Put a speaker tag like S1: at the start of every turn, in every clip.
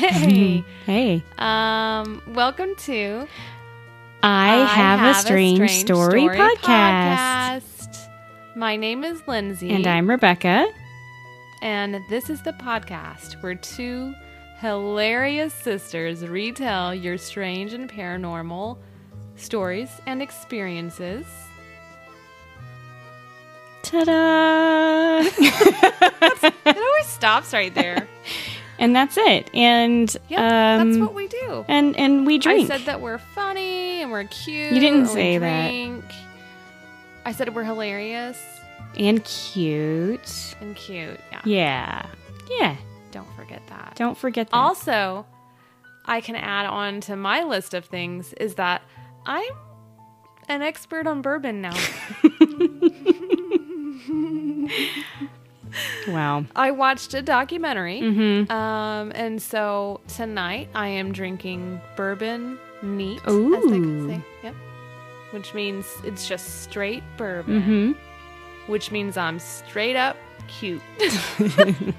S1: Hey.
S2: Hey.
S1: um, welcome to
S2: I, have, a strange, story, podcast.
S1: podcast. My name is Lindsay.
S2: And I'm Rebecca.
S1: And this is the podcast where two hilarious sisters retell your strange and paranormal stories and experiences.
S2: Ta-da!
S1: It always stops right there.
S2: and that's it. And
S1: Yeah,
S2: um,
S1: that's what we do.
S2: and and we drink.
S1: I said that we're funny and we're cute.
S2: You didn't say that.
S1: I said we're hilarious
S2: and cute.
S1: and cute. Yeah.
S2: Yeah. Yeah.
S1: Don't forget that.
S2: Don't forget that.
S1: Also, I can add on to my list of things is that I'm an expert on bourbon now.
S2: wow.
S1: I watched a documentary.
S2: Mm-hmm.
S1: Um, and so tonight I am drinking bourbon neat, as they could say. Yep. Which means it's just straight bourbon.
S2: Mm-hmm.
S1: Which means I'm straight up cute.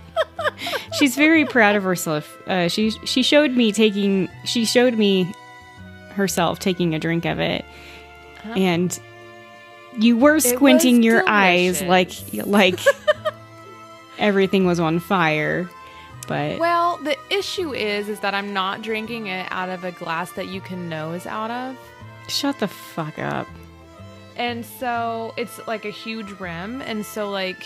S2: She's very proud of herself. Uh, she she showed me taking she showed me herself taking a drink of it,
S1: Uh-huh.
S2: and you were squinting your eyes like like everything was on fire. But
S1: well, the issue is is that I'm not drinking it out of a glass that you can nose out of.
S2: shut the fuck up.
S1: And so it's like a huge rim and so like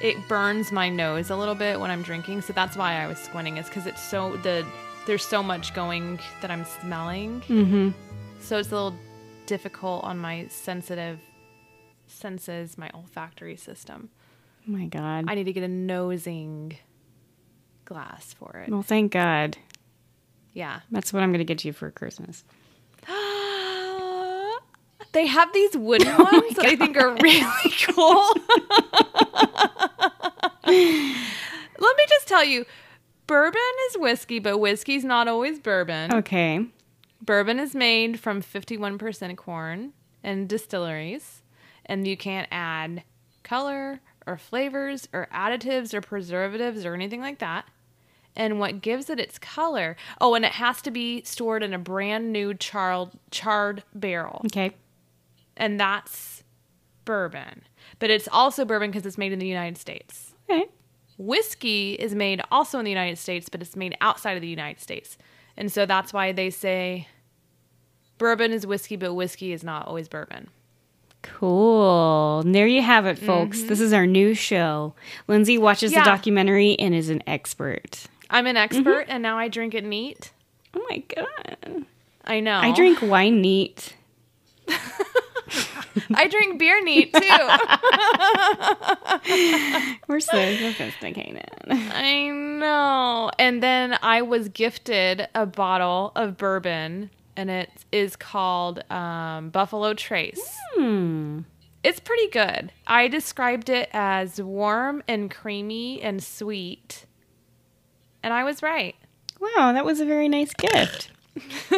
S1: it burns my nose a little bit when I'm drinking. So that's why I was squinting is cuz it's so the there's so much going that I'm smelling.
S2: Mm-hmm.
S1: So it's a little difficult on my sensitive senses, my olfactory system.
S2: Oh my god.
S1: I need to get a nosing glass for it.
S2: well, thank God.
S1: Yeah.
S2: That's what I'm gonna get you for Christmas.
S1: they have these wooden oh ones that I think are really cool. Let me just tell you, bourbon is whiskey, but whiskey's not always bourbon.
S2: Okay.
S1: Bourbon is made from 51% corn and distilleries, and you can't add color or flavors or additives or preservatives or anything like that. And what gives it its color? Oh, and it has to be stored in a brand new charred charred barrel,
S2: Okay.
S1: and that's bourbon. But it's also bourbon because it's made in the United States.
S2: Okay.
S1: Whiskey is made also in the United States, but it's made outside of the United States. And so that's why they say bourbon is whiskey, but whiskey is not always bourbon.
S2: Cool. And there you have it, folks. This is our new show. Lindsay watches
S1: Mm-hmm. Yeah.
S2: the documentary and is an expert.
S1: I'm an expert
S2: Mm-hmm.
S1: and now I drink it neat.
S2: Oh my god.
S1: I know.
S2: I drink wine neat.
S1: I drink beer neat too.
S2: We're so sophisticated.
S1: I know. And then I was gifted a bottle of bourbon and it is called um, Buffalo Trace.
S2: Hmm.
S1: It's pretty good. I described it as warm and creamy and sweet. And I was right.
S2: Wow, that was a very nice gift.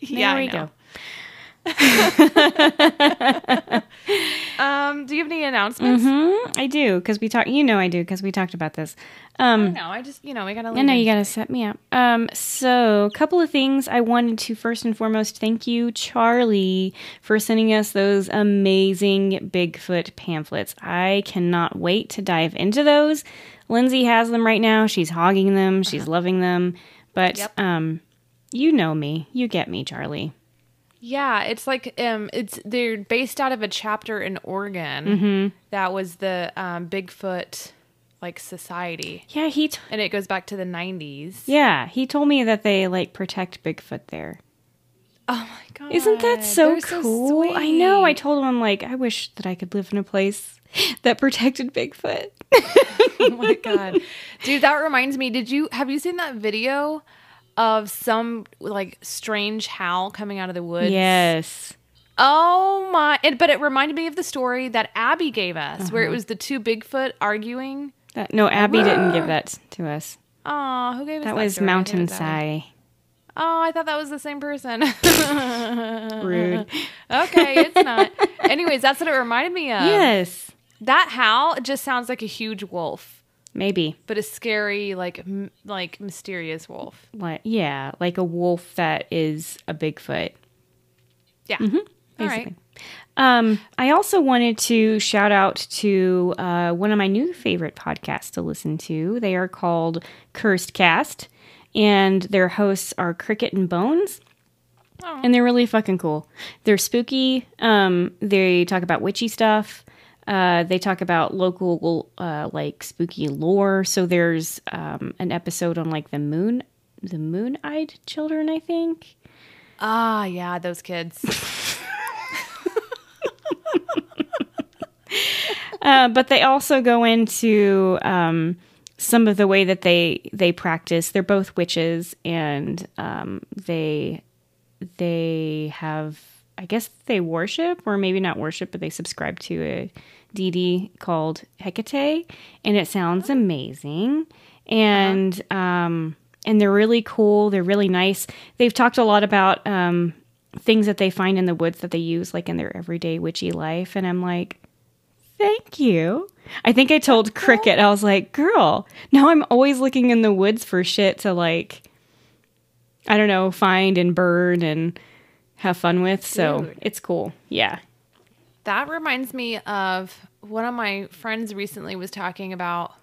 S1: yeah,
S2: there we go.
S1: Um, do you have any announcements?
S2: hmm I do because we talked. You know, I do because we talked about this. Um,
S1: No, I just you know we gotta.
S2: I know you got to set me up. Um, so a couple of things I wanted to first and foremost thank you, Charlie, for sending us those amazing Bigfoot pamphlets. I cannot wait to dive into those. Lindsay has them right now. She's hogging them. She's loving them. But
S1: Yep.
S2: um, you know me. You get me, Charlie.
S1: Yeah, it's like um, it's they're based out of a chapter in Oregon
S2: Mm-hmm.
S1: that was the um, Bigfoot like society,
S2: Yeah, he. T-
S1: and it goes back to the '90s.
S2: yeah, he told me that they like protect Bigfoot there.
S1: Oh my god!
S2: Isn't that so
S1: they're
S2: cool? I know. I told him I'm like, I wish that I could live in a place that protected Bigfoot.
S1: oh my god, dude, that reminds me. Did you have you seen that video of some like strange howl coming out of the woods?
S2: yes.
S1: Oh my! It, but it reminded me of the story that Abby gave us, where it
S2: Uh-huh.
S1: was the two Bigfoot arguing.
S2: That, no, Abby didn't give that to us.
S1: Oh, who gave us
S2: That
S1: that?
S2: was
S1: story? I think it
S2: Mountain Sigh.
S1: Oh, I thought that was the same person.
S2: Rude.
S1: okay, it's not. Anyways, that's what it reminded me of.
S2: yes.
S1: That howl just sounds like a huge wolf.
S2: Maybe.
S1: but a scary, like m- like mysterious wolf.
S2: Like yeah, like a wolf that is a Bigfoot.
S1: Yeah. All right.
S2: Um, I also wanted to shout out to uh, one of my new favorite podcasts to listen to. They are called Cursed Cast, and their hosts are Cricket and Bones.
S1: Oh.
S2: And they're really fucking cool. They're spooky. Um, they talk about witchy stuff. Uh, they talk about local, uh, like spooky lore. So there's um, an episode on like the moon, the moon-eyed children. I think.
S1: Ah, yeah, those kids.
S2: Uh, but they also go into um, some of the way that they they practice. They're both witches, and um, they they have, I guess, they worship, or maybe not worship, but they subscribe to a deity called Hecate, and it sounds amazing. And um, and they're really cool. They're really nice. They've talked a lot about um, things that they find in the woods that they use, like in their everyday witchy life, and I'm like thank you. I think I told Cricket, I was like, girl, now I'm always looking in the woods for shit to like, I don't know, find and burn and have fun with. So
S1: Dude.
S2: it's cool. Yeah.
S1: That reminds me of one of my friends recently was talking about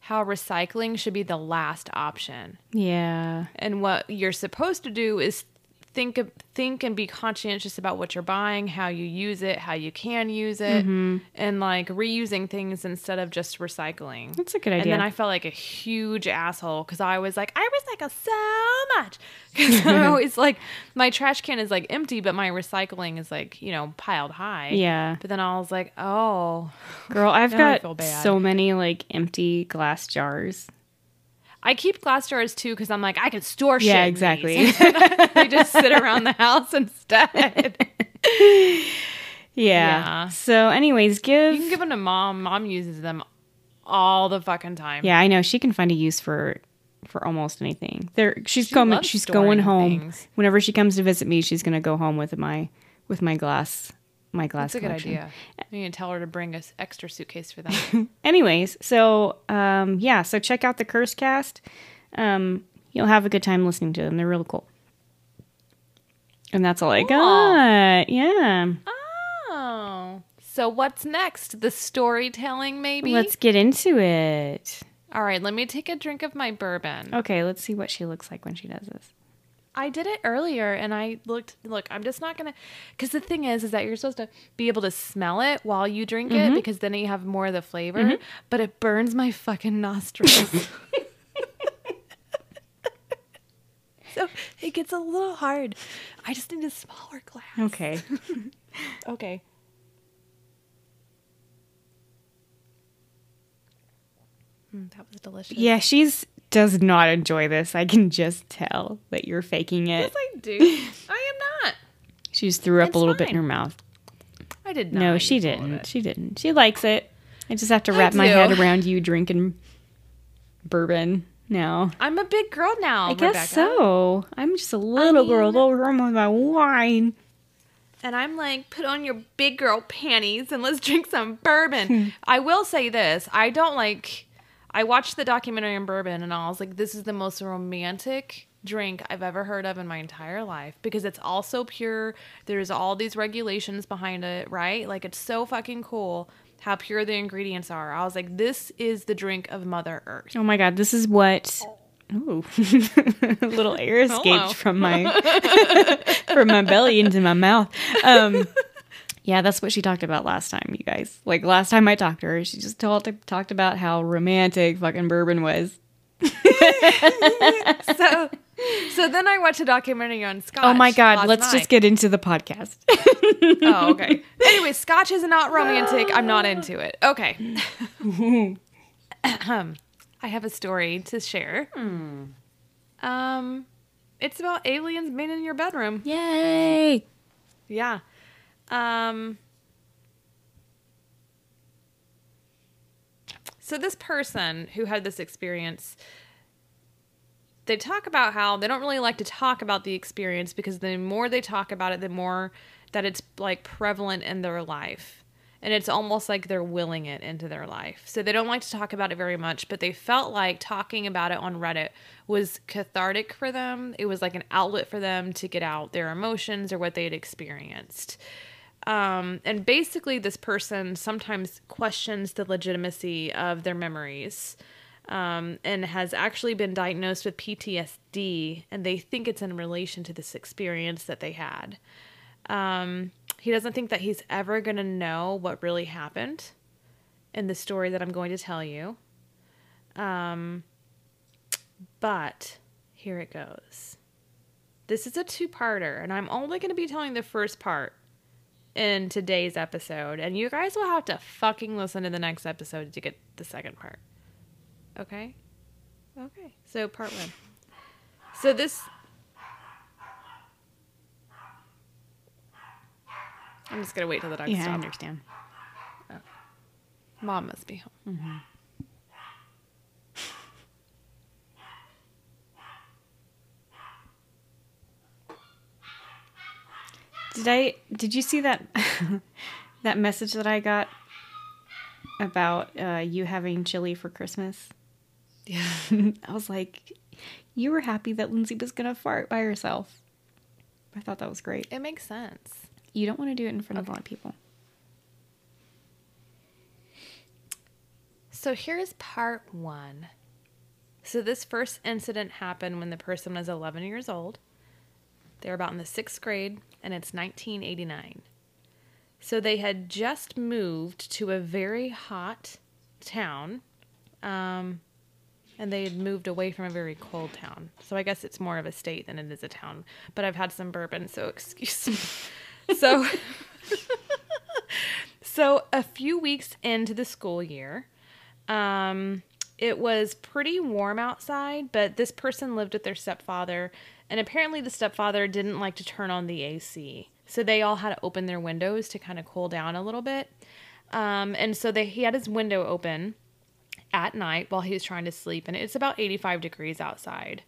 S1: how recycling should be the last option.
S2: Yeah.
S1: And what you're supposed to do is think think and be conscientious about what you're buying, how you use it, how you can use it,
S2: Mm-hmm.
S1: and like reusing things instead of just recycling.
S2: That's a good idea.
S1: And then I felt like a huge asshole because I was like, I recycle so much. Because I always like, my trash can is like empty, but my recycling is like, you know, piled high.
S2: Yeah.
S1: But then I was like, oh,
S2: Girl, I've
S1: Now I feel
S2: got so many like empty glass jars.
S1: I keep glass jars too because I'm like, I can store shit.
S2: Yeah, exactly.
S1: they just sit around the house instead.
S2: yeah.
S1: Yeah.
S2: So, anyways, give.
S1: You can give them to mom. Mom uses them all the fucking time.
S2: yeah, I know she can find a use for for almost anything. There, she's
S1: She
S2: coming. She's going home.
S1: things.
S2: Whenever she comes to visit me, she's gonna go home with my with my glass my glass.
S1: That's a good
S2: collection.
S1: idea. You can tell her to bring us extra suitcase for that.
S2: Anyways, so um, yeah, so check out the Curse Cast. Um, you'll have a good time listening to them. They're real cool. And that's all I got. Yeah.
S1: oh. So what's next? The storytelling, maybe?
S2: Let's get into it.
S1: All right, let me take a drink of my bourbon.
S2: Okay, let's see what she looks like when she does this.
S1: I did it earlier and I looked look, I'm just not gonna because the thing is is that you're supposed to be able to smell it while you drink
S2: Mm-hmm.
S1: it because then you have more of the flavor. But it burns my fucking nostrils. so it gets a little hard. I just need a smaller glass.
S2: Okay.
S1: Okay. Mm, that was delicious.
S2: yeah, she's does not enjoy this. I can just tell that you're faking it.
S1: Yes, I do. I am not.
S2: She just threw up
S1: It's
S2: a little bit in her mouth.
S1: I did not.
S2: No, she didn't. She didn't. She likes it. I just have to wrap my head around you drinking bourbon now.
S1: I'm a big girl now.
S2: I guess so. I'm just a little girl
S1: mean-
S2: over with my wine.
S1: And I'm like, put on your big girl panties and let's drink some bourbon. I will say this I don't like, I watched the documentary on bourbon and I was like, this is the most romantic drink I've ever heard of in my entire life because it's all so pure. There's all these regulations behind it, right? Like, it's so fucking cool how pure the ingredients are. I was like, this is the drink of Mother Earth.
S2: Oh my god, this is what. Ooh, a little air escaped
S1: Hello.
S2: from my from my belly into my mouth. Um, yeah, that's what she talked about last time, you guys. Like last time I talked to her, she just talked talked about how romantic fucking bourbon was.
S1: So, so then I watched a documentary on Scotch.
S2: Oh my god, let's
S1: night.
S2: just get into the podcast.
S1: Oh, okay. anyway, Scotch is not romantic. I'm not into it. Okay. I have a story to share. Um, it's about aliens being in your bedroom.
S2: Yay!
S1: Yeah. Um. So this person who had this experience, they talk about how they don't really like to talk about the experience because the more they talk about it, the more that it's like prevalent in their life. and it's almost like they're willing it into their life. So they don't like to talk about it very much, but they felt like talking about it on Reddit was cathartic for them. It was like an outlet for them to get out their emotions or what they had experienced. Um, and basically, this person sometimes questions the legitimacy of their memories um, and has actually been diagnosed with PTSD, and they think it's in relation to this experience that they had. Um, he doesn't think that he's ever going to know what really happened in the story that I'm going to tell you. Um, but here it goes. This is a two parter, and I'm only going to be telling the first part in today's episode, and you guys will have to fucking listen to the next episode to get the second part. Okay? Okay. So, part one. So, this. I'm just going to wait till the dog
S2: Yeah, I
S1: stops.
S2: understand. Oh.
S1: Mom must be home. Mm-hmm.
S2: Did I? Did you see that that message that I got about uh, you having chili for Christmas?
S1: Yeah.
S2: I was like, you were happy that Lindsay was gonna fart by herself. I thought that was great.
S1: It makes sense.
S2: You don't want to do it in front of a lot of people.
S1: So here's part one. So this first incident happened when the person was 11 years old. They're about in the sixth grade, and it's 1989. So they had just moved to a very hot town, um, and they had moved away from a very cold town. So I guess it's more of a state than it is a town. But I've had some bourbon, so excuse me. so, so a few weeks into the school year, um, it was pretty warm outside, but this person lived with their stepfather, and apparently the stepfather didn't like to turn on the AC. So they all had to open their windows to kind of cool down a little bit. Um, and so they, he had his window open at night while he was trying to sleep, and it's about 85 degrees outside.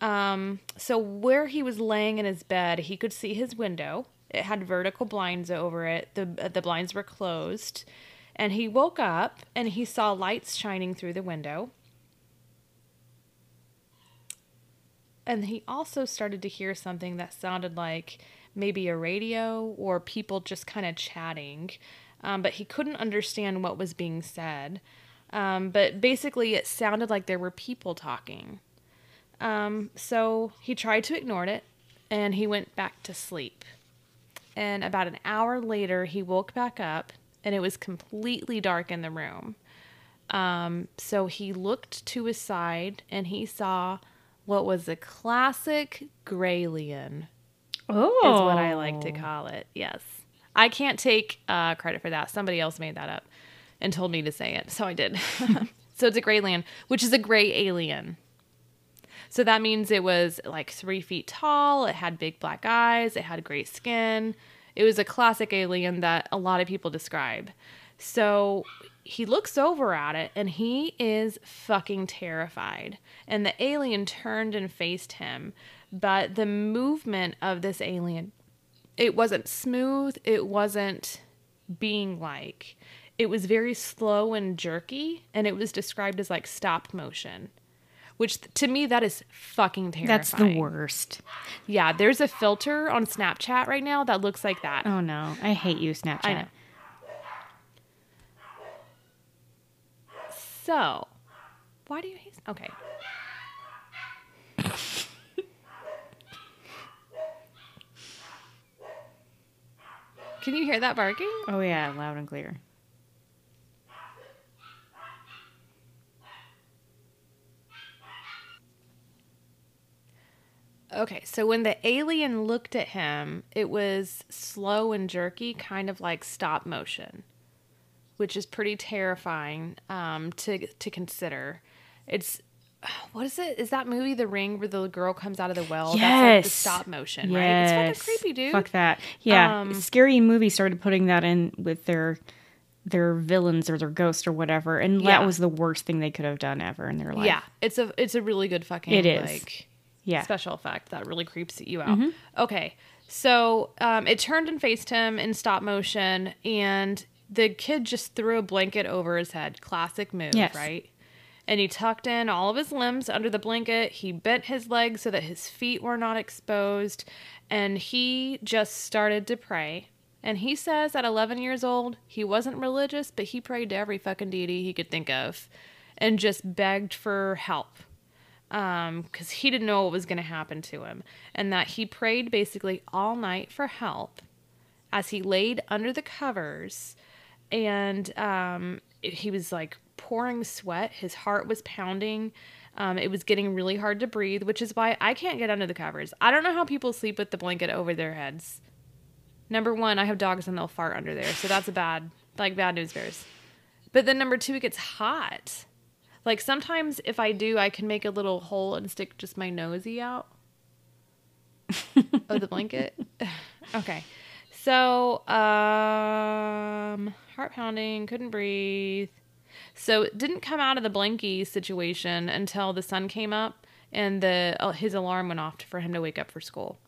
S1: Um, so where he was laying in his bed, he could see his window. It had vertical blinds over it. The the blinds were closed, and he woke up and he saw lights shining through the window. And he also started to hear something that sounded like maybe a radio or people just kind of chatting, um, but he couldn't understand what was being said. Um, but basically, it sounded like there were people talking. Um, so he tried to ignore it and he went back to sleep. And about an hour later, he woke back up and it was completely dark in the room. Um, so he looked to his side and he saw what was a classic Graylian,
S2: Oh,
S1: is what I like to call it. Yes. I can't take uh, credit for that. Somebody else made that up and told me to say it. So I did. so it's a Graylian, which is a gray alien. So that means it was like three feet tall. It had big black eyes. It had gray skin. It was a classic alien that a lot of people describe. So he looks over at it and he is fucking terrified. And the alien turned and faced him. But the movement of this alien, it wasn't smooth. It wasn't being like. It was very slow and jerky. And it was described as like stop motion which to me that is fucking terrifying.
S2: That's the worst.
S1: Yeah, there's a filter on Snapchat right now that looks like that.
S2: Oh no, I hate you, Snapchat.
S1: I know. So, why do you hate? Okay. Can you hear that barking?
S2: Oh yeah, loud and clear.
S1: Okay, so when the alien looked at him, it was slow and jerky, kind of like stop motion, which is pretty terrifying um, to to consider. It's what is it? Is that movie The Ring where the girl comes out of the well? That's like the
S2: Yes.
S1: stop motion, right? It's
S2: Yes.
S1: fucking creepy, dude.
S2: Fuck that. Yeah,
S1: Um,
S2: scary movie started putting that in with their their villains or their ghosts or whatever, and
S1: Yeah.
S2: that was the worst thing they could have done ever in their life.
S1: Yeah, it's a it's a really good fucking
S2: It is.
S1: like
S2: yeah.
S1: special effect that really creeps you out. Okay, so um, it turned and faced him in stop motion, and the kid just threw a blanket over his head. Classic move,
S2: Yes.
S1: right? And he tucked in all of his limbs under the blanket. He bent his legs so that his feet were not exposed. And he just started to pray. And he says at 11 years old, he wasn't religious, but he prayed to every fucking deity he could think of and just begged for help um, because he didn't know what was going to happen to him. And that he prayed basically all night for help as he laid under the covers and um, he was like pouring sweat. His heart was pounding. Um, it was getting really hard to breathe, which is why I can't get under the covers. I don't know how people sleep with the blanket over their heads. Number one, I have dogs and they'll fart under there, so that's a bad, like bad news bears. But then number two, it gets hot. Like sometimes if I do, I can make a little hole and stick just my nosy out of the blanket. okay. So, um, heart pounding, couldn't breathe. So it didn't come out of the blankie situation until the sun came up and the uh, his alarm went off for him to wake up for school.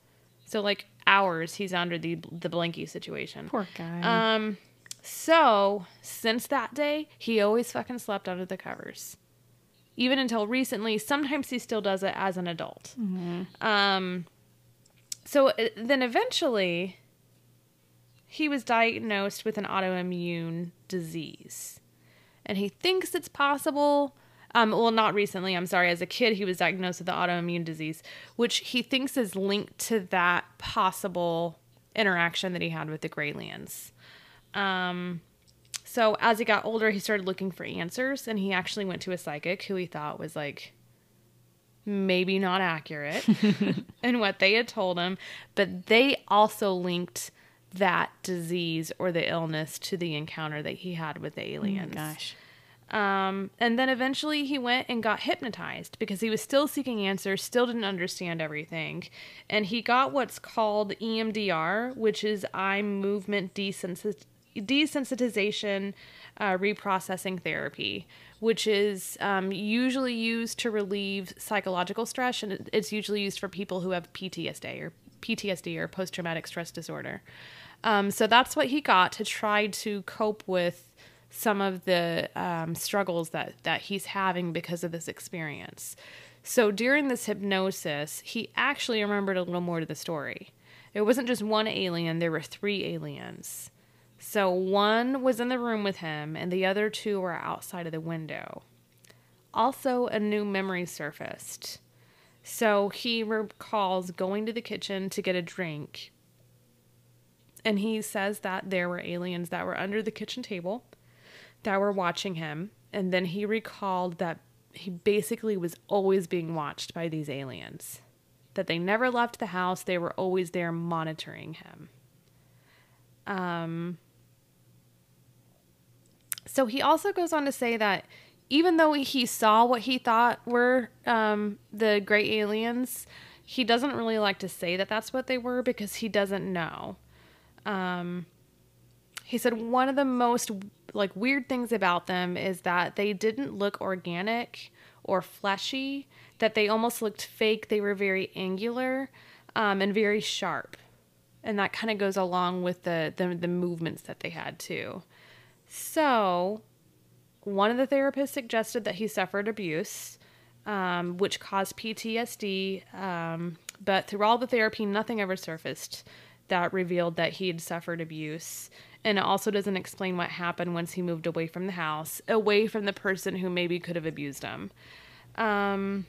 S1: So like hours he's under the the blankie situation.
S2: Poor guy.
S1: Um, so since that day, he always fucking slept under the covers. Even until recently, sometimes he still does it as an adult. Um, so uh, then eventually, he was diagnosed with an autoimmune disease, and he thinks it's possible. Um, well, not recently. I'm sorry. As a kid, he was diagnosed with the autoimmune disease, which he thinks is linked to that possible interaction that he had with the Graylians. Um, so as he got older, he started looking for answers, and he actually went to a psychic who he thought was like maybe not accurate in what they had told him, but they also linked that disease or the illness to the encounter that he had with the aliens.
S2: Gosh.
S1: Um, and then eventually he went and got hypnotized because he was still seeking answers, still didn't understand everything. And he got what's called EMDR, which is eye movement desensit- desensitization uh, reprocessing therapy, which is um, usually used to relieve psychological stress. And it's usually used for people who have PTSD or PTSD or post traumatic stress disorder. Um, so that's what he got to try to cope with some of the um, struggles that that he's having because of this experience. So during this hypnosis, he actually remembered a little more to the story. It wasn't just one alien; there were three aliens. So one was in the room with him, and the other two were outside of the window. Also, a new memory surfaced. So he recalls going to the kitchen to get a drink. And he says that there were aliens that were under the kitchen table that were watching him. And then he recalled that he basically was always being watched by these aliens, that they never left the house, they were always there monitoring him. Um, so he also goes on to say that even though he saw what he thought were um, the great aliens, he doesn't really like to say that that's what they were because he doesn't know. Um, he said one of the most like weird things about them is that they didn't look organic or fleshy that they almost looked fake. They were very angular um, and very sharp. And that kind of goes along with the, the the movements that they had too. So one of the therapists suggested that he suffered abuse um, which caused ptsd um, but through all the therapy nothing ever surfaced that revealed that he had suffered abuse and it also doesn't explain what happened once he moved away from the house, away from the person who maybe could have abused him. Um,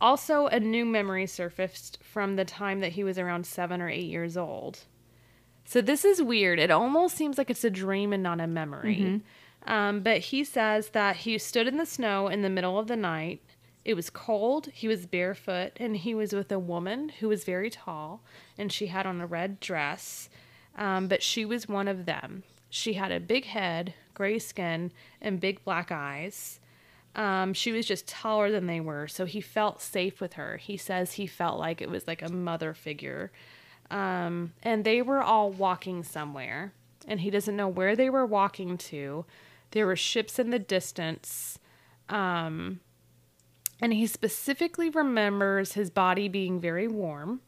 S1: also, a new memory surfaced from the time that he was around seven or eight years old. So, this is weird. It almost seems like it's a dream and not a memory. Um, but he says that he stood in the snow in the middle of the night. It was cold, he was barefoot, and he was with a woman who was very tall, and she had on a red dress um, but she was one of them. She had a big head, gray skin, and big black eyes. Um, she was just taller than they were, so he felt safe with her. He says he felt like it was like a mother figure. Um, and they were all walking somewhere, and he doesn't know where they were walking to. There were ships in the distance. Um, and he specifically remembers his body being very warm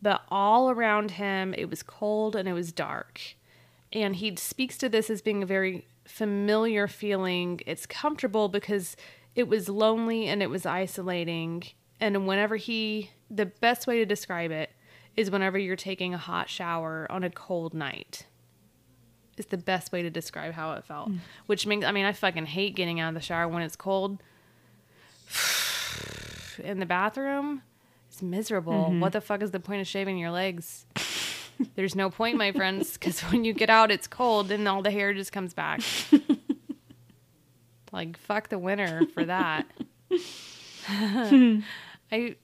S1: but all around him it was cold and it was dark and he speaks to this as being a very familiar feeling. It's comfortable because it was lonely and it was isolating. And whenever he, the best way to describe it is whenever you're taking a hot shower on a cold night. Is the best way to describe how it felt. Hmm. Which means, I mean, I fucking hate getting out of the shower when it's cold. In the bathroom, it's miserable. Mm-hmm. What the fuck is the point of shaving your legs? There's no point, my friends, because when you get out, it's cold and all the hair just comes back. like, fuck the winter for that. I.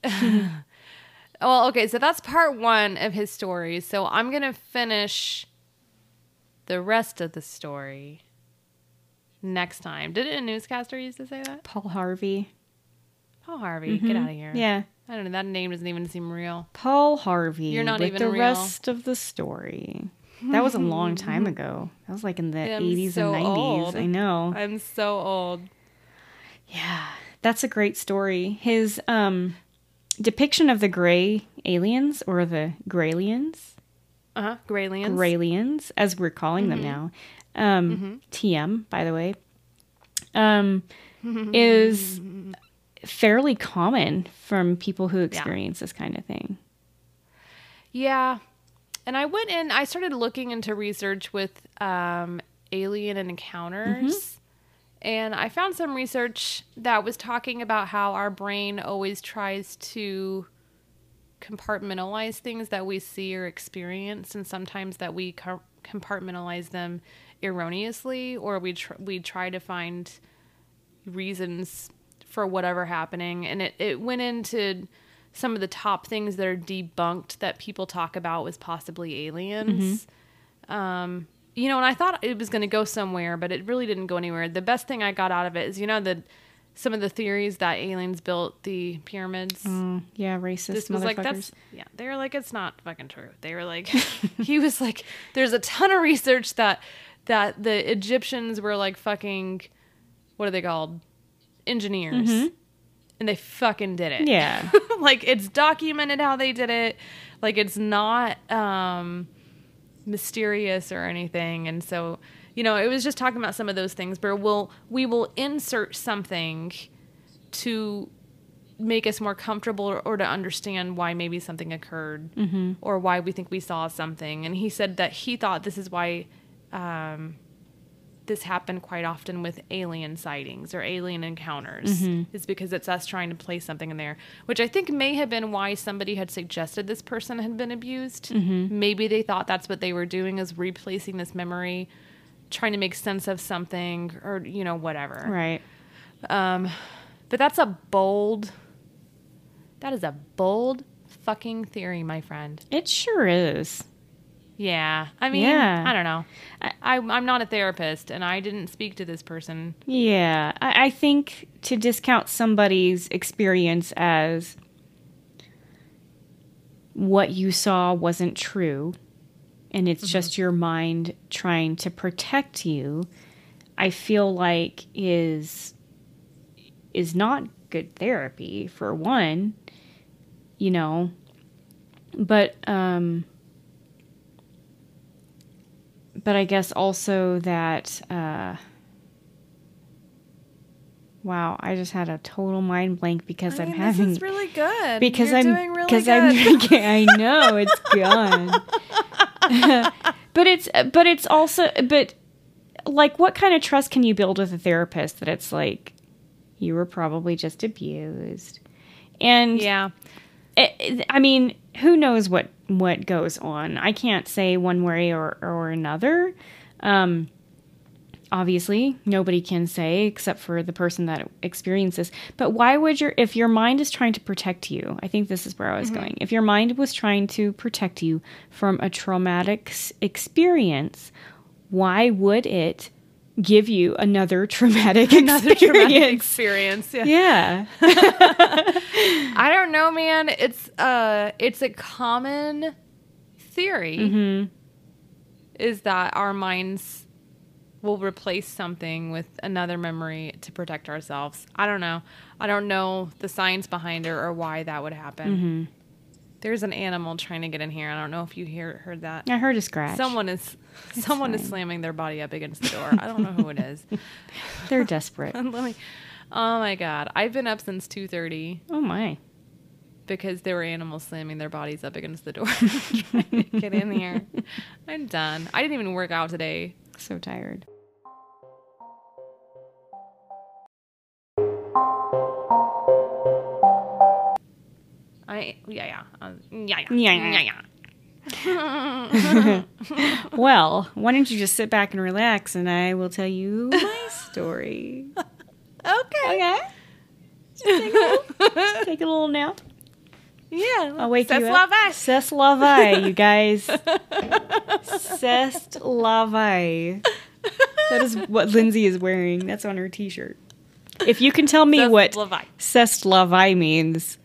S1: well, okay, so that's part one of his story. So I'm going to finish the rest of the story next time. Did a newscaster used to say that?
S2: Paul Harvey.
S1: Paul Harvey, get out of here.
S2: Yeah.
S1: I don't know. That name doesn't even seem real.
S2: Paul Harvey.
S1: You're not
S2: with
S1: even
S2: the
S1: real.
S2: rest of the story. That was a long time ago. That was like in the
S1: I'm
S2: 80s
S1: so
S2: and 90s.
S1: old.
S2: I know.
S1: I'm so old.
S2: Yeah. That's a great story. His um depiction of the gray aliens or the Graylians,
S1: Uh huh. Graylians.
S2: Graylians as we're calling
S1: Mm-hmm.
S2: them now. Um TM by the way. Um is fairly common from people who experience this kind of thing.
S1: Yeah. And I went in, I started looking into research with um, alien encounters. And I found some research that was talking about how our brain always tries to compartmentalize things that we see or experience, and sometimes that we co- compartmentalize them erroneously, or we tr- we try to find reasons for whatever happening. And it, it went into some of the top things that are debunked that people talk about was possibly aliens. Um you know and i thought it was going to go somewhere but it really didn't go anywhere. The best thing i got out of it is you know the some of the theories that aliens built the pyramids?
S2: Mm, yeah, racist
S1: this was like that's yeah they were like it's not fucking true. They were like he was like there's a ton of research that that the egyptians were like fucking what are they called engineers. And they fucking did it.
S2: Yeah.
S1: like it's documented how they did it. Like it's not um mysterious or anything. And so you know it was just talking about some of those things but we'll we will insert something to make us more comfortable or, or to understand why maybe something occurred or why we think we saw something. And he said that he thought this is why um this happened quite often with alien sightings or alien encounters is because it's us trying to place something in there which i think may have been why somebody had suggested this person had been abused. Maybe they thought that's what they were doing is replacing this memory trying to make sense of something or you know whatever.
S2: Right.
S1: Um, but that's a bold that is a bold fucking theory my friend.
S2: It sure is.
S1: Yeah i mean
S2: Yeah.
S1: i don't know I, i'm not a therapist and i didn't speak to this person
S2: Yeah. I, I think to discount somebody's experience as what you saw wasn't true and it's just your mind trying to protect you, I feel like is is not good therapy for one, you know. But um but I guess also that uh Wow, I just had a total mind blank because
S1: I
S2: I'm
S1: mean,
S2: having
S1: this is really good
S2: because
S1: You're
S2: I'm
S1: doing really
S2: because. I'm drinking. I know it's gone. but it's but it's also but like what kind of trust can you build with a therapist that it's like you were probably just abused and
S1: yeah
S2: it- I mean, who knows what what goes on? I can't say one way or or another. Um, obviously, nobody can say except for the person that experiences. But why would your if your mind is trying to protect you? I think this is where I was going. If your mind was trying to protect you from a traumatic experience, why would it give you another traumatic
S1: another traumatic
S2: experience?
S1: experience yeah.
S2: Yeah.
S1: i don't know man it's uh it's a common theory
S2: Mm-hmm.
S1: is that our minds will replace something with another memory to protect ourselves i don't know i don't know the science behind it or why that would happen There's an animal trying to get in here. I don't know if you hear heard that.
S2: I heard a scratch.
S1: Someone is someone is slamming their body up against the door. I don't know who it is.
S2: They're desperate.
S1: Let me. Oh my god, I've been up since two thirty.
S2: Oh my.
S1: because there were animals slamming their bodies up against the door trying to get in here. I'm done. I didn't even work out today.
S2: So tired.
S1: I yeah yeah uh, yeah yeah
S2: Yeah,
S1: yeah
S2: yeah. Well, why don't you just sit back and relax and I will tell you my story.
S1: Okay.
S2: Okay? Take a little nap.
S1: Yeah.
S2: I'll wake
S1: C'est
S2: you
S1: la
S2: up.
S1: vie.
S2: C'est la vie, you guys. C'est la vie. That is what Lindsay is wearing. That's on her t-shirt. If you can tell me
S1: C'est
S2: what
S1: la vie.
S2: C'est la vie means,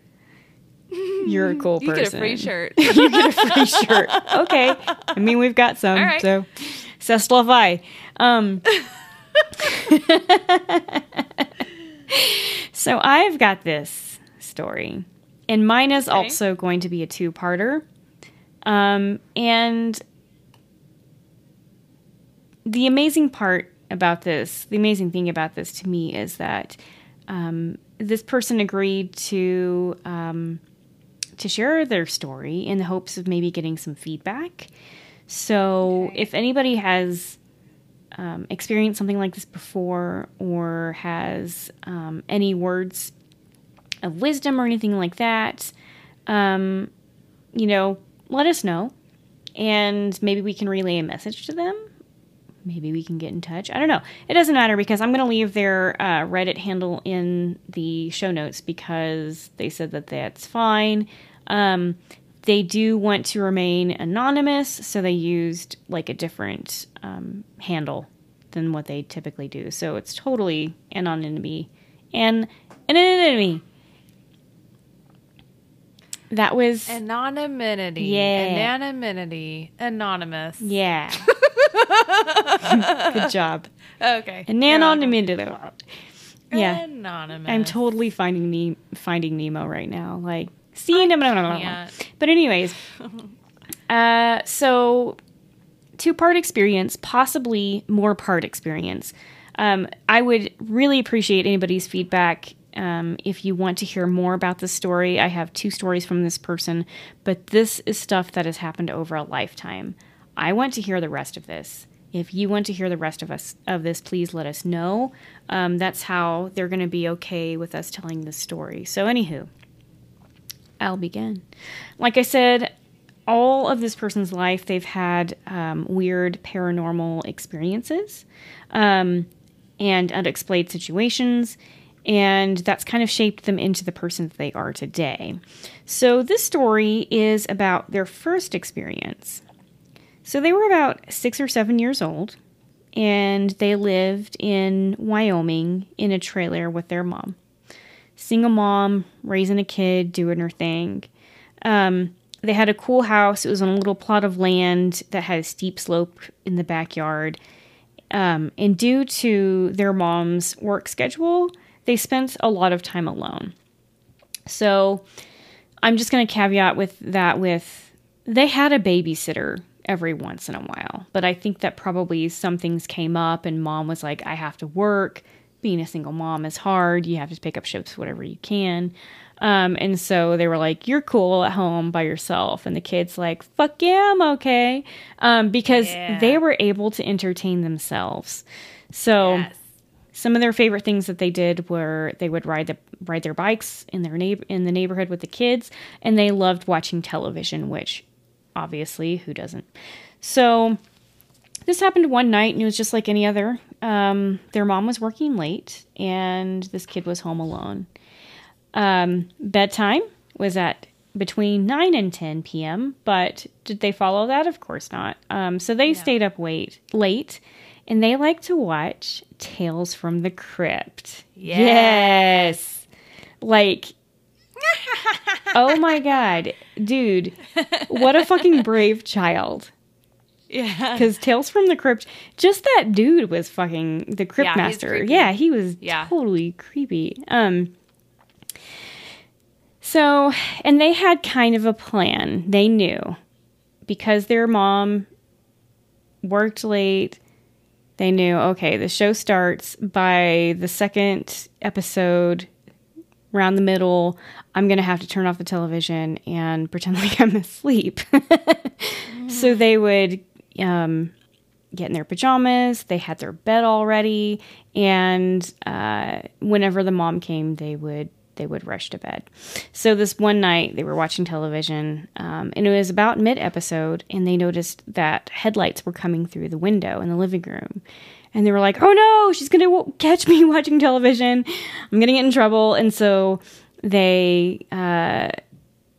S2: you're a cool
S1: You
S2: person.
S1: get a free shirt.
S2: you get a free shirt. Okay. I mean, we've got some.
S1: All right.
S2: So, c'est la vie. Um, so I've got this story, and mine is
S1: Okay.
S2: also going to be a two-parter. Um, and the amazing part about this, the amazing thing about this to me is that um, this person agreed to um, to share their story in the hopes of maybe getting some feedback. So
S1: Okay.
S2: if anybody has um, experienced something like this before or has um, any words of wisdom or anything like that, um, you know, let us know. And maybe we can relay a message to them. Maybe we can get in touch. I don't know. It doesn't matter because I'm going to leave their uh, Reddit handle in the show notes because they said that that's fine. Um, they do want to remain anonymous, so they used like a different um, handle than what they typically do. So it's totally anonymity and anonymity. That was
S1: Anonymity.
S2: Yeah.
S1: Anonymity. Anonymous.
S2: yeah. Good job.
S1: Okay.
S2: And anonymity. Yeah.
S1: Anonymous.
S2: I'm totally finding ne- finding Nemo right now. Like seeing him. But anyways, uh, so two part experience, possibly more part experience. Um, I would really appreciate anybody's feedback. Um, if you want to hear more about this story, I have two stories from this person, but this is stuff that has happened over a lifetime. I want to hear the rest of this. If you want to hear the rest of us of this, please let us know. Um, that's how they're going to be okay with us telling this story. So, anywho, I'll begin. Like I said, all of this person's life, they've had um, weird paranormal experiences um, and unexplained situations, and that's kind of shaped them into the person that they are today. So, this story is about their first experience. So, they were about six or seven years old, and they lived in Wyoming in a trailer with their mom single mom, raising a kid, doing her thing. Um, they had a cool house. It was on a little plot of land that had a steep slope in the backyard. Um, and due to their mom's work schedule, they spent a lot of time alone. So I'm just going to caveat with that with they had a babysitter every once in a while, but I think that probably some things came up and mom was like, I have to work. Being a single mom is hard. You have to pick up shifts whatever you can. Um, and so they were like, You're cool at home by yourself. And the kid's like, Fuck yeah, I'm okay. Um, because
S1: Yeah.
S2: they were able to entertain themselves. So
S1: Yes.
S2: some of their favorite things that they did were they would ride the ride their bikes in their neighbor in the neighborhood with the kids, and they loved watching television, which obviously who doesn't. So this happened one night, and it was just like any other. Um, their mom was working late, and this kid was home alone. Um, bedtime was at between 9 and 10 p.m., but did they follow that? Of course not. Um, so they stayed up wait, late, and they like to watch Tales from the Crypt. Yes. Like, oh my God. Dude, what a fucking brave child.
S1: Yeah.
S2: Because Tales from the Crypt, just that dude was fucking the Crypt
S1: Yeah,
S2: Master. Yeah, he was
S1: Yeah.
S2: totally creepy. Um, So, and they had kind of a plan. They knew because their mom worked late. They knew, okay, the show starts by the second episode, around the middle. I'm going to have to turn off the television and pretend like I'm asleep. so they would um, get in their pajamas. They had their bed all ready, and uh, whenever the mom came, they would they would rush to bed. So this one night they were watching television, um, and it was about mid episode, and they noticed that headlights were coming through the window in the living room. And they were like, "Oh no, she's gonna w- catch me watching television. I'm gonna get in trouble." And so they uh,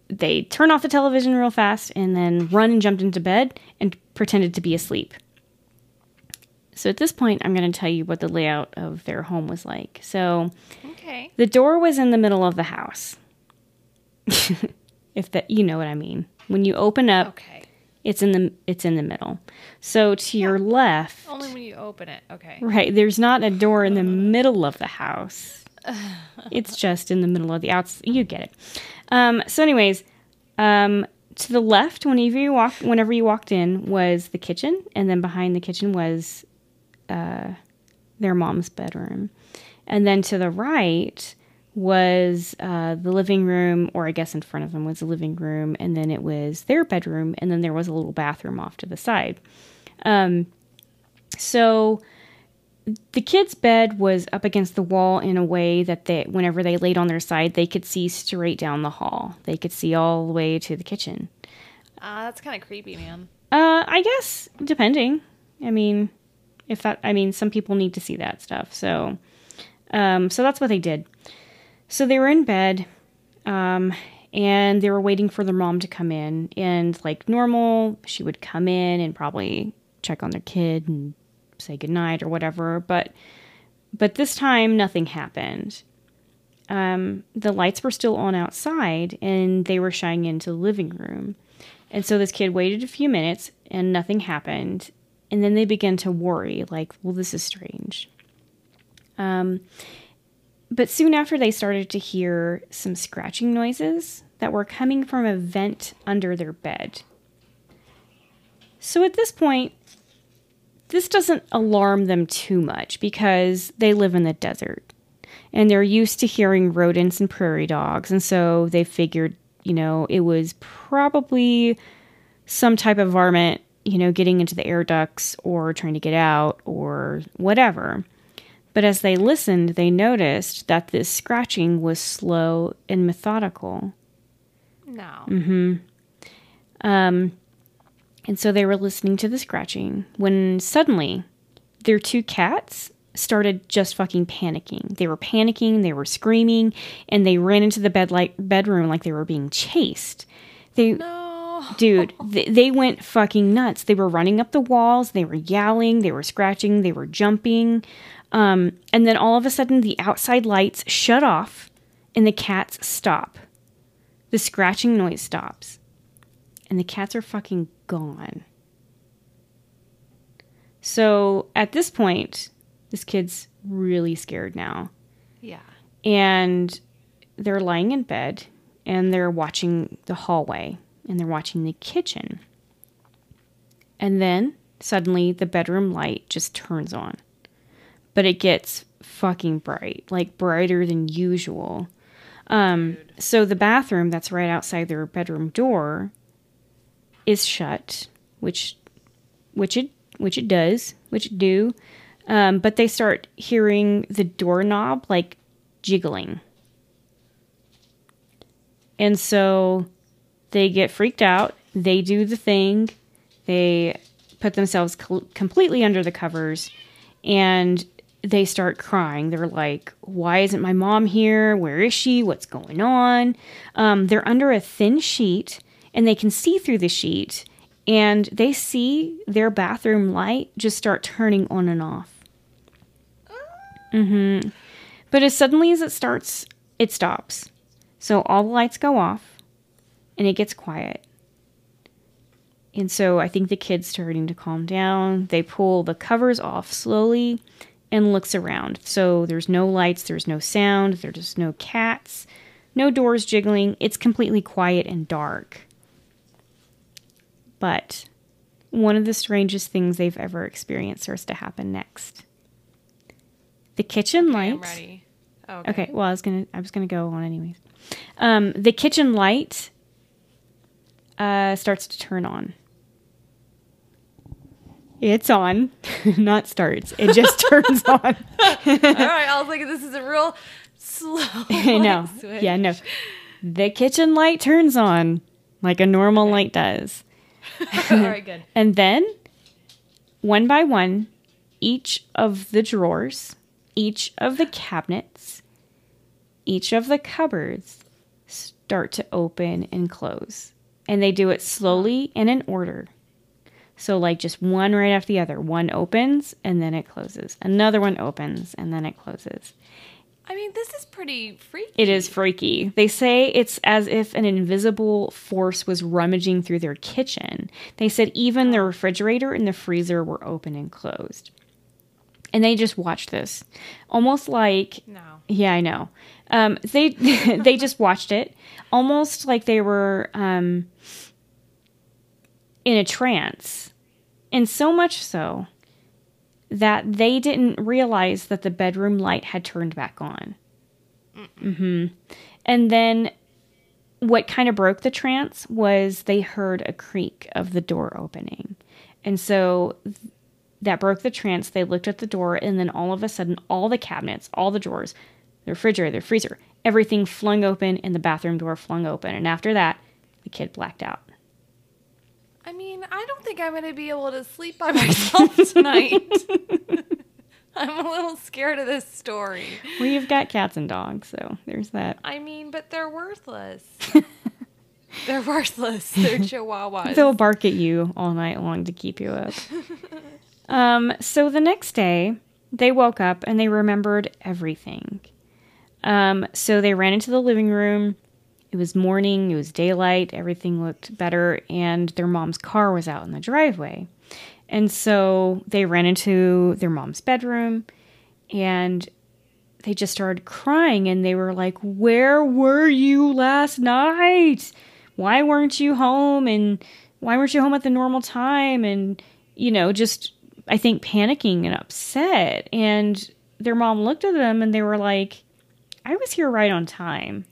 S2: they turned off the television real fast and then run and jumped into bed and pretended to be asleep. So at this point, I'm going to tell you what the layout of their home was like. So
S1: Okay.
S2: the door was in the middle of the house. if that you know what I mean. When you open up,
S1: Okay.
S2: It's in the it's in the middle. So to your left,
S1: Only when you open it. Okay.
S2: right, there's not a door in the middle of the house. it's just in the middle of the outs. You get it. Um, so, anyways, um, to the left, whenever you walk, whenever you walked in, was the kitchen, and then behind the kitchen was uh, their mom's bedroom, and then to the right was uh, the living room, or I guess in front of them was the living room, and then it was their bedroom, and then there was a little bathroom off to the side. Um, so the kid's bed was up against the wall in a way that they whenever they laid on their side they could see straight down the hall they could see all the way to the kitchen
S1: Ah, that's kind of creepy, man.
S2: uh i guess depending i mean if that i mean some people need to see that stuff so um so that's what they did so they were in bed um and they were waiting for their mom to come in. And like normal she would come in and probably check on their kid and say goodnight or whatever. But but this time nothing happened. Um, the lights were still on outside and they were shining into the living room. And so this kid waited a few minutes and nothing happened. And then they began to worry like well this is strange. Um, but soon after they started to hear some scratching noises that were coming from a vent under their bed so at this point this doesn't alarm them too much because they live in the desert and they're used to hearing rodents and prairie dogs. And so they figured, you know, it was probably some type of varmint, you know, getting into the air ducts or trying to get out or whatever. But as they listened, they noticed that this scratching was slow and methodical.
S1: No. Mm-hmm.
S2: Um, and so they were listening to the scratching when suddenly their two cats started just fucking panicking. They were panicking, they were screaming, and they ran into the bed like bedroom like they were being chased. They
S1: No.
S2: dude, they, they went fucking nuts. They were running up the walls, they were yowling, they were scratching, they were jumping. Um, and then all of a sudden the outside lights shut off and the cats stop. The scratching noise stops. And the cats are fucking gone. So at this point, this kid's really scared now.
S1: Yeah.
S2: And they're lying in bed and they're watching the hallway and they're watching the kitchen. And then suddenly the bedroom light just turns on. But it gets fucking bright, like brighter than usual. Um, so the bathroom that's right outside their bedroom door is shut, which which it which it does, which it do. Um, but they start hearing the doorknob like jiggling. And so they get freaked out. They do the thing. They put themselves completely under the covers and they start crying. They're like, Why isn't my mom here? Where is she? What's going on? Um, they're under a thin sheet and they can see through the sheet and they see their bathroom light just start turning on and off. Mm-hmm. But as suddenly as it starts, it stops. So all the lights go off and it gets quiet. And so I think the kid's starting to calm down. They pull the covers off slowly and looks around. So there's no lights, there's no sound, there's no cats. no doors jiggling. It's completely quiet and dark. But one of the strangest things they've ever experienced starts to happen next. The kitchen light.
S1: ready. Oh,
S2: Okay, well, I was gonna, I was gonna go on anyways. Um, the kitchen light uh, starts to turn on. It's on, not starts. It just turns on.
S1: All right. I was like, this is a real slow.
S2: I know.
S1: switch.
S2: Yeah, no. The kitchen light turns on like a normal light does.
S1: All right. Good.
S2: And then, one by one, each of the drawers, each of the cabinets, each of the cupboards start to open and close. And they do it slowly and in order. So, like just one right after the other. One opens and then it closes. Another one opens and then it closes.
S1: I mean, this is pretty freaky.
S2: It is freaky. They say it's as if an invisible force was rummaging through their kitchen. They said even the refrigerator and the freezer were open and closed. And they just watched this. Almost like
S1: No.
S2: yeah, I know. Um, they they just watched it, almost like they were um, in a trance, and so much so that they didn't realize that the bedroom light had turned back on. hmm And then, what kind of broke the trance was they heard a creak of the door opening, and so that broke the trance. They looked at the door, and then all of a sudden, all the cabinets, all the drawers, the refrigerator, the freezer, everything flung open, and the bathroom door flung open. And after that, the kid blacked out.
S1: I mean, I don't think I'm going to be able to sleep by myself tonight. I'm a little scared of this story.
S2: Well, you've got cats and dogs, so there's that.
S1: I mean, but they're worthless. they're worthless. They're chihuahuas.
S2: They'll bark at you all night long to keep you up. um, so the next day, they woke up and they remembered everything. Um, so they ran into the living room. It was morning, it was daylight, everything looked better, and their mom's car was out in the driveway. And so they ran into their mom's bedroom and they just started crying and they were like, Where were you last night? Why weren't you home? And why weren't you home at the normal time? And, you know, just, I think, panicking and upset. And their mom looked at them and they were like, I was here right on time.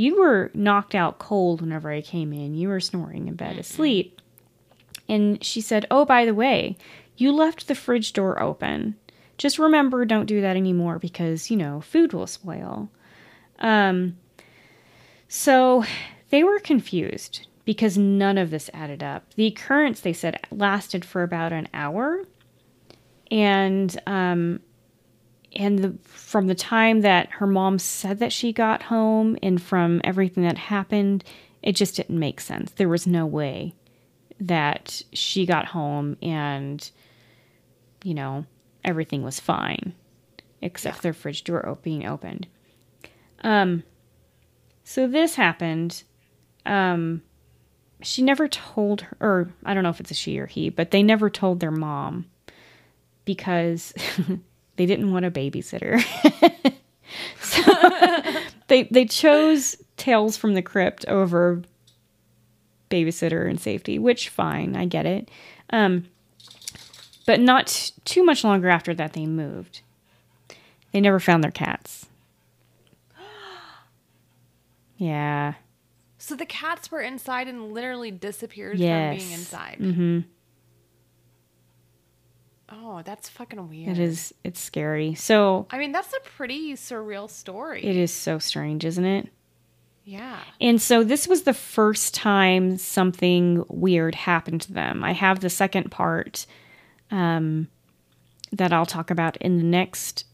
S2: You were knocked out cold whenever I came in. You were snoring in bed asleep. And she said, Oh, by the way, you left the fridge door open. Just remember, don't do that anymore because, you know, food will spoil. Um, so they were confused because none of this added up. The occurrence, they said, lasted for about an hour. And, um, and the, from the time that her mom said that she got home and from everything that happened, it just didn't make sense. There was no way that she got home and, you know, everything was fine except their fridge door op- being opened. Um, so this happened. Um, she never told her, or I don't know if it's a she or he, but they never told their mom because they didn't want a babysitter. so they they chose Tales from the Crypt over babysitter and safety, which fine, I get it. Um, but not t- too much longer after that, they moved. They never found their cats. Yeah.
S1: so the cats were inside and literally disappeared
S2: Yes.
S1: from being inside.
S2: Mm-hmm.
S1: Oh, that's fucking weird.
S2: It is. It's scary. So
S1: I mean, that's a pretty surreal story.
S2: it is so strange, isn't it?
S1: Yeah.
S2: And so this was the first time something weird happened to them. I have the second part um, that I'll talk about in the next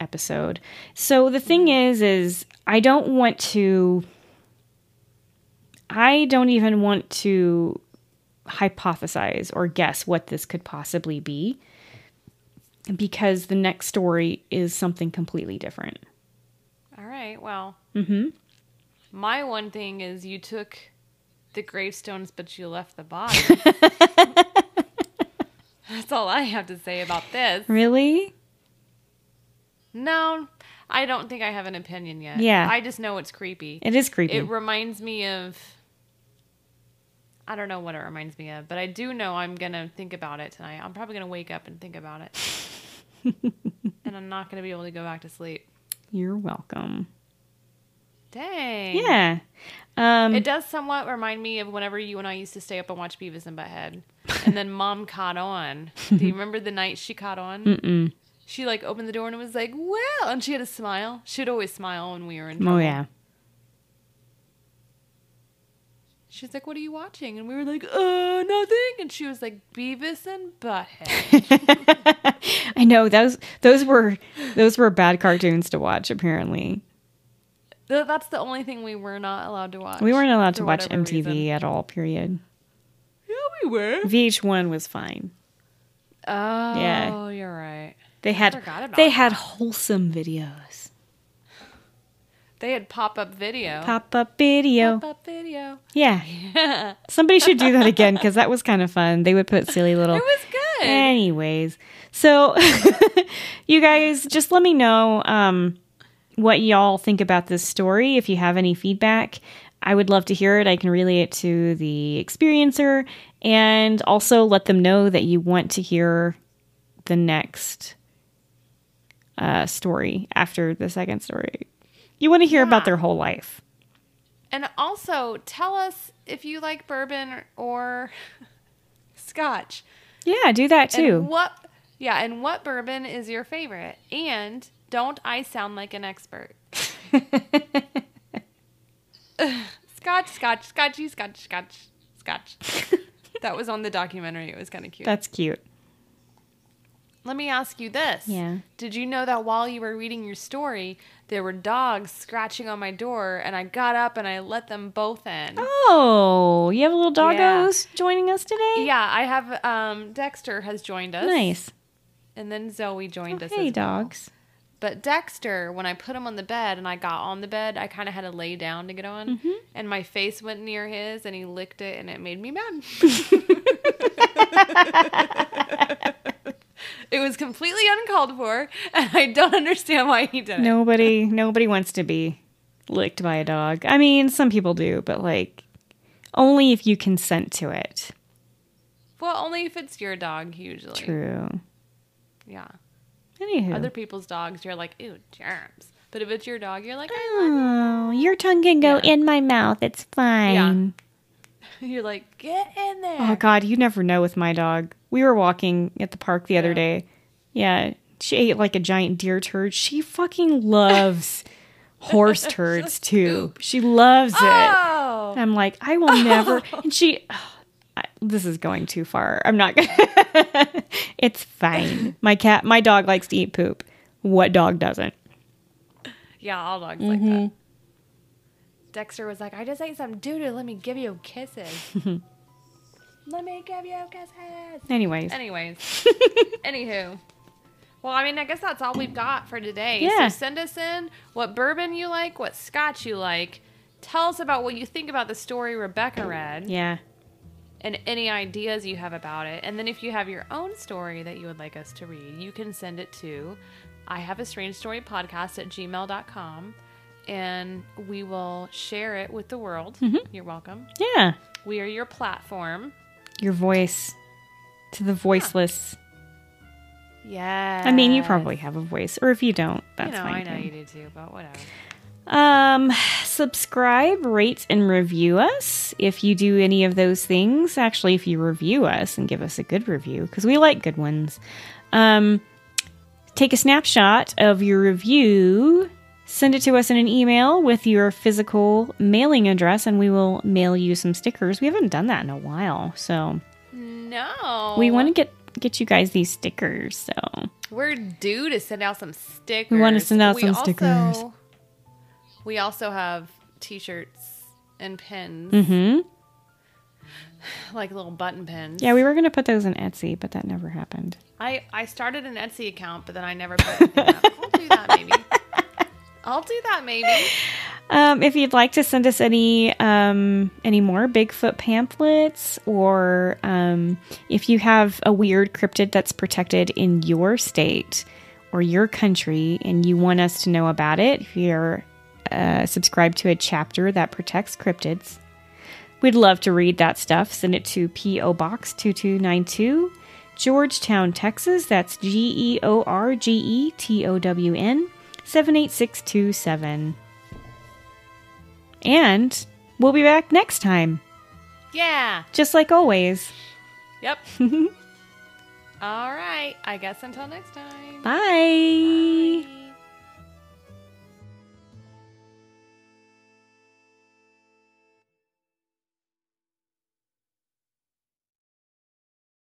S2: episode. So the thing is, is I don't want to. I don't even want to hypothesize or guess what this could possibly be because the next story is something completely different.
S1: All right. Well,
S2: Mm-hmm.
S1: my one thing is you took the gravestones, but you left the body. that's all I have to say about this.
S2: Really?
S1: No, I don't think I have an opinion yet.
S2: Yeah.
S1: I just know it's creepy.
S2: It is creepy.
S1: It reminds me of. I don't know what it reminds me of, but I do know I'm gonna think about it tonight. I'm probably gonna wake up and think about it, and I'm not gonna be able to go back to sleep.
S2: You're welcome.
S1: Dang.
S2: Yeah. Um,
S1: It does somewhat remind me of whenever you and I used to stay up and watch Beavis and Butthead, and then Mom caught on. Do you remember the night she caught on?
S2: mm-mm.
S1: She like opened the door and was like, "Well," and she had a smile. She'd always smile when we were in. Trouble.
S2: Oh yeah.
S1: She's like, "What are you watching?" And we were like, "Uh, nothing." And she was like, "Beavis and Butthead."
S2: I know those those were those were bad cartoons to watch. Apparently,
S1: Th- That's the only thing we were not allowed to watch.
S2: we weren't allowed to
S1: for
S2: watch
S1: whatever
S2: MTV
S1: reason.
S2: at all. Period.
S1: Yeah, we were.
S2: VH1 was fine.
S1: Oh,
S2: Yeah.
S1: you're right.
S2: They had
S1: forgot about
S2: they had wholesome videos.
S1: They had pop up video.
S2: Pop up video.
S1: Pop up video.
S2: Yeah. Somebody should do that again because that was kind of fun. They would put silly little.
S1: It was good.
S2: Anyways, so you guys just let me know um, what y'all think about this story. If you have any feedback, I would love to hear it. I can relay it to the experiencer and also let them know that you want to hear the next uh, story after the second story. You want to hear about their whole life.
S1: And also, tell us if you like bourbon or scotch.
S2: Yeah, do that too.
S1: And what Yeah, and what bourbon is your favorite? And don't I sound like an expert? Scotch, scotch, scotchy, scotch, scotch, scotch. that was on the documentary. It was kind of cute.
S2: That's cute.
S1: Let me ask you this.
S2: Yeah.
S1: Did you know that while you were reading your story, there were dogs scratching on my door, and I got up and I let them both in?
S2: Oh, you have a little doggos joining us today?
S1: Yeah, I have. Um, Dexter has joined us.
S2: Nice.
S1: And then Zoe joined us.
S2: Hey,
S1: as well.
S2: dogs.
S1: But Dexter, when I put him on the bed and I got on the bed, I kind of had to lay down to get on.
S2: Mm-hmm.
S1: And my face went near his and he licked it and it made me mad. it was completely uncalled for and I don't understand why he did it.
S2: Nobody, nobody wants to be licked by a dog. I mean, some people do, but like only if you consent to it.
S1: Well, only if it's your dog, usually.
S2: True.
S1: Yeah.
S2: Anywho.
S1: Other people's dogs, you're like, ew, germs. But if it's your dog, you're like, I
S2: oh, your tongue can go
S1: Yeah.
S2: in my mouth. It's fine.
S1: You're like, get in there.
S2: Oh God, you never know with my dog. We were walking at the park the other day. Yeah, she ate like a giant deer turd. She fucking loves horse turds too. She loves it.
S1: Oh.
S2: I'm like, I will never. And she, I, this is going too far. I'm not gonna. it's fine. My cat, my dog likes to eat poop. What dog doesn't?
S1: Yeah, all dogs like mm-hmm. that. Dexter was like, I just ate some doo doo. Let me give you kisses. Let me give you kisses.
S2: Anyways,
S1: Anyways, anywho. Well, I mean, I guess that's all we've got for today.
S2: Yeah.
S1: So send us in what bourbon you like, what scotch you like. Tell us about what you think about the story Rebecca read
S2: yeah,
S1: and any ideas you have about it. And then if you have your own story that you would like us to read, you can send it to I have a strange story podcast at gmail.com and we will share it with the world. You're welcome.
S2: yeah.
S1: We are your platform.
S2: Your voice to the voiceless.
S1: Yeah.
S2: I mean, you probably have a voice, or if you don't, that's
S1: you know,
S2: fine.
S1: I know
S2: too.
S1: you do too, but whatever.
S2: Um, subscribe, rate, and review us if you do any of those things. Actually, if you review us and give us a good review, because we like good ones. Um, take a snapshot of your review, send it to us in an email with your physical mailing address, and we will mail you some stickers. We haven't done that in a while, so
S1: No.
S2: we want to get get you guys these stickers. So
S1: We're due to send out some stickers.
S2: We wanna send out some
S1: also-
S2: stickers.
S1: We also have t-shirts and pins,
S2: Mm-hmm.
S1: like little button pins.
S2: yeah, we were gonna put those in Etsy, but that never happened.
S1: I I started an Etsy account, but then I never put anything up. I'll do that maybe. I'll do that maybe.
S2: Um, if you'd like to send us any um, any more Bigfoot pamphlets, or um, if you have a weird cryptid that's protected in your state, or your country and you want us to know about it, if you're uh, subscribed to a chapter that protects cryptids, we'd love to read that stuff. Send it to P.O. Box 2292, Georgetown, Texas. That's G E O R G E T O W N 78627. And we'll be back next time,
S1: Yeah.
S2: just like always.
S1: Yep. All right. I guess until next time.
S2: Bye.